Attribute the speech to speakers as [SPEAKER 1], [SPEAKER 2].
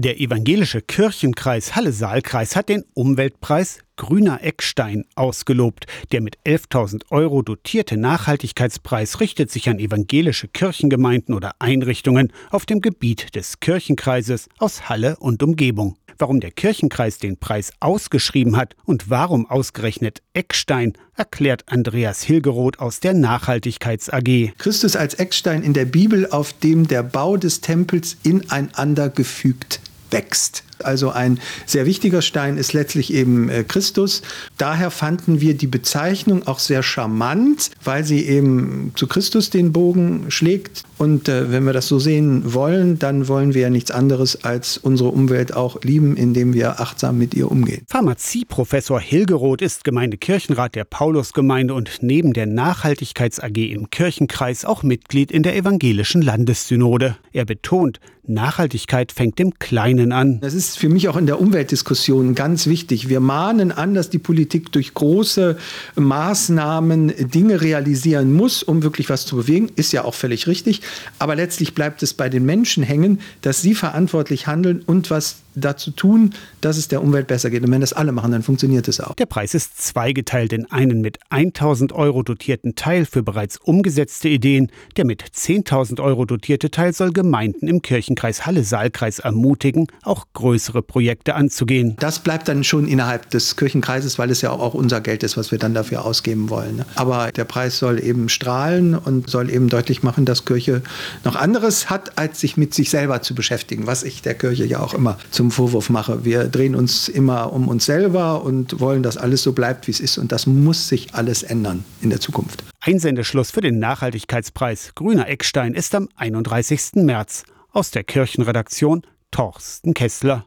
[SPEAKER 1] Der evangelische Kirchenkreis Halle-Saalkreis hat den Umweltpreis Grüner Eckstein ausgelobt. Der mit 11.000 Euro dotierte Nachhaltigkeitspreis richtet sich an evangelische Kirchengemeinden oder Einrichtungen auf dem Gebiet des Kirchenkreises aus Halle und Umgebung. Warum der Kirchenkreis den Preis ausgeschrieben hat und warum ausgerechnet Eckstein, erklärt Andreas Hilgeroth aus der Nachhaltigkeits AG.
[SPEAKER 2] Christus als Eckstein in der Bibel, auf dem der Bau des Tempels ineinander gefügt wächst. Also ein sehr wichtiger Stein ist letztlich eben äh, Christus. Daher fanden wir die Bezeichnung auch sehr charmant, weil sie eben zu Christus den Bogen schlägt. Und äh, wenn wir das so sehen wollen, dann wollen wir ja nichts anderes als unsere Umwelt auch lieben, indem wir achtsam mit ihr umgehen.
[SPEAKER 1] Pharmazieprofessor Hilgeroth ist Gemeindekirchenrat der Paulusgemeinde und neben der Nachhaltigkeits AG im Kirchenkreis auch Mitglied in der evangelischen Landessynode. Er betont, Nachhaltigkeit fängt im Kleinen an.
[SPEAKER 2] Das ist für mich auch in der Umweltdiskussion ganz wichtig. Wir mahnen an, dass die Politik durch große Maßnahmen Dinge realisieren muss, um wirklich was zu bewegen. Ist ja auch völlig richtig. Aber letztlich bleibt es bei den Menschen hängen, dass sie verantwortlich handeln und was dazu tun, dass es der Umwelt besser geht. Und wenn das alle machen, dann funktioniert es auch.
[SPEAKER 1] Der Preis ist zweigeteilt in einen mit 1000 Euro dotierten Teil für bereits umgesetzte Ideen. Der mit 10.000 Euro dotierte Teil soll Gemeinden im Kirchenkreis Halle-Saalkreis ermutigen, auch größere Projekte anzugehen.
[SPEAKER 2] Das bleibt dann schon innerhalb des Kirchenkreises, weil es ja auch unser Geld ist, was wir dann dafür ausgeben wollen. Ne? Aber der Preis soll eben strahlen und soll eben deutlich machen, dass Kirche noch anderes hat, als sich mit sich selber zu beschäftigen, was ich der Kirche ja auch immer zum zum Vorwurf mache. Wir drehen uns immer um uns selber und wollen, dass alles so bleibt, wie es ist. Und das muss sich alles ändern in der Zukunft.
[SPEAKER 1] Einsendeschluss für den Nachhaltigkeitspreis Grüner Eckstein ist am 31. März. Aus der Kirchenredaktion Torsten Kessler.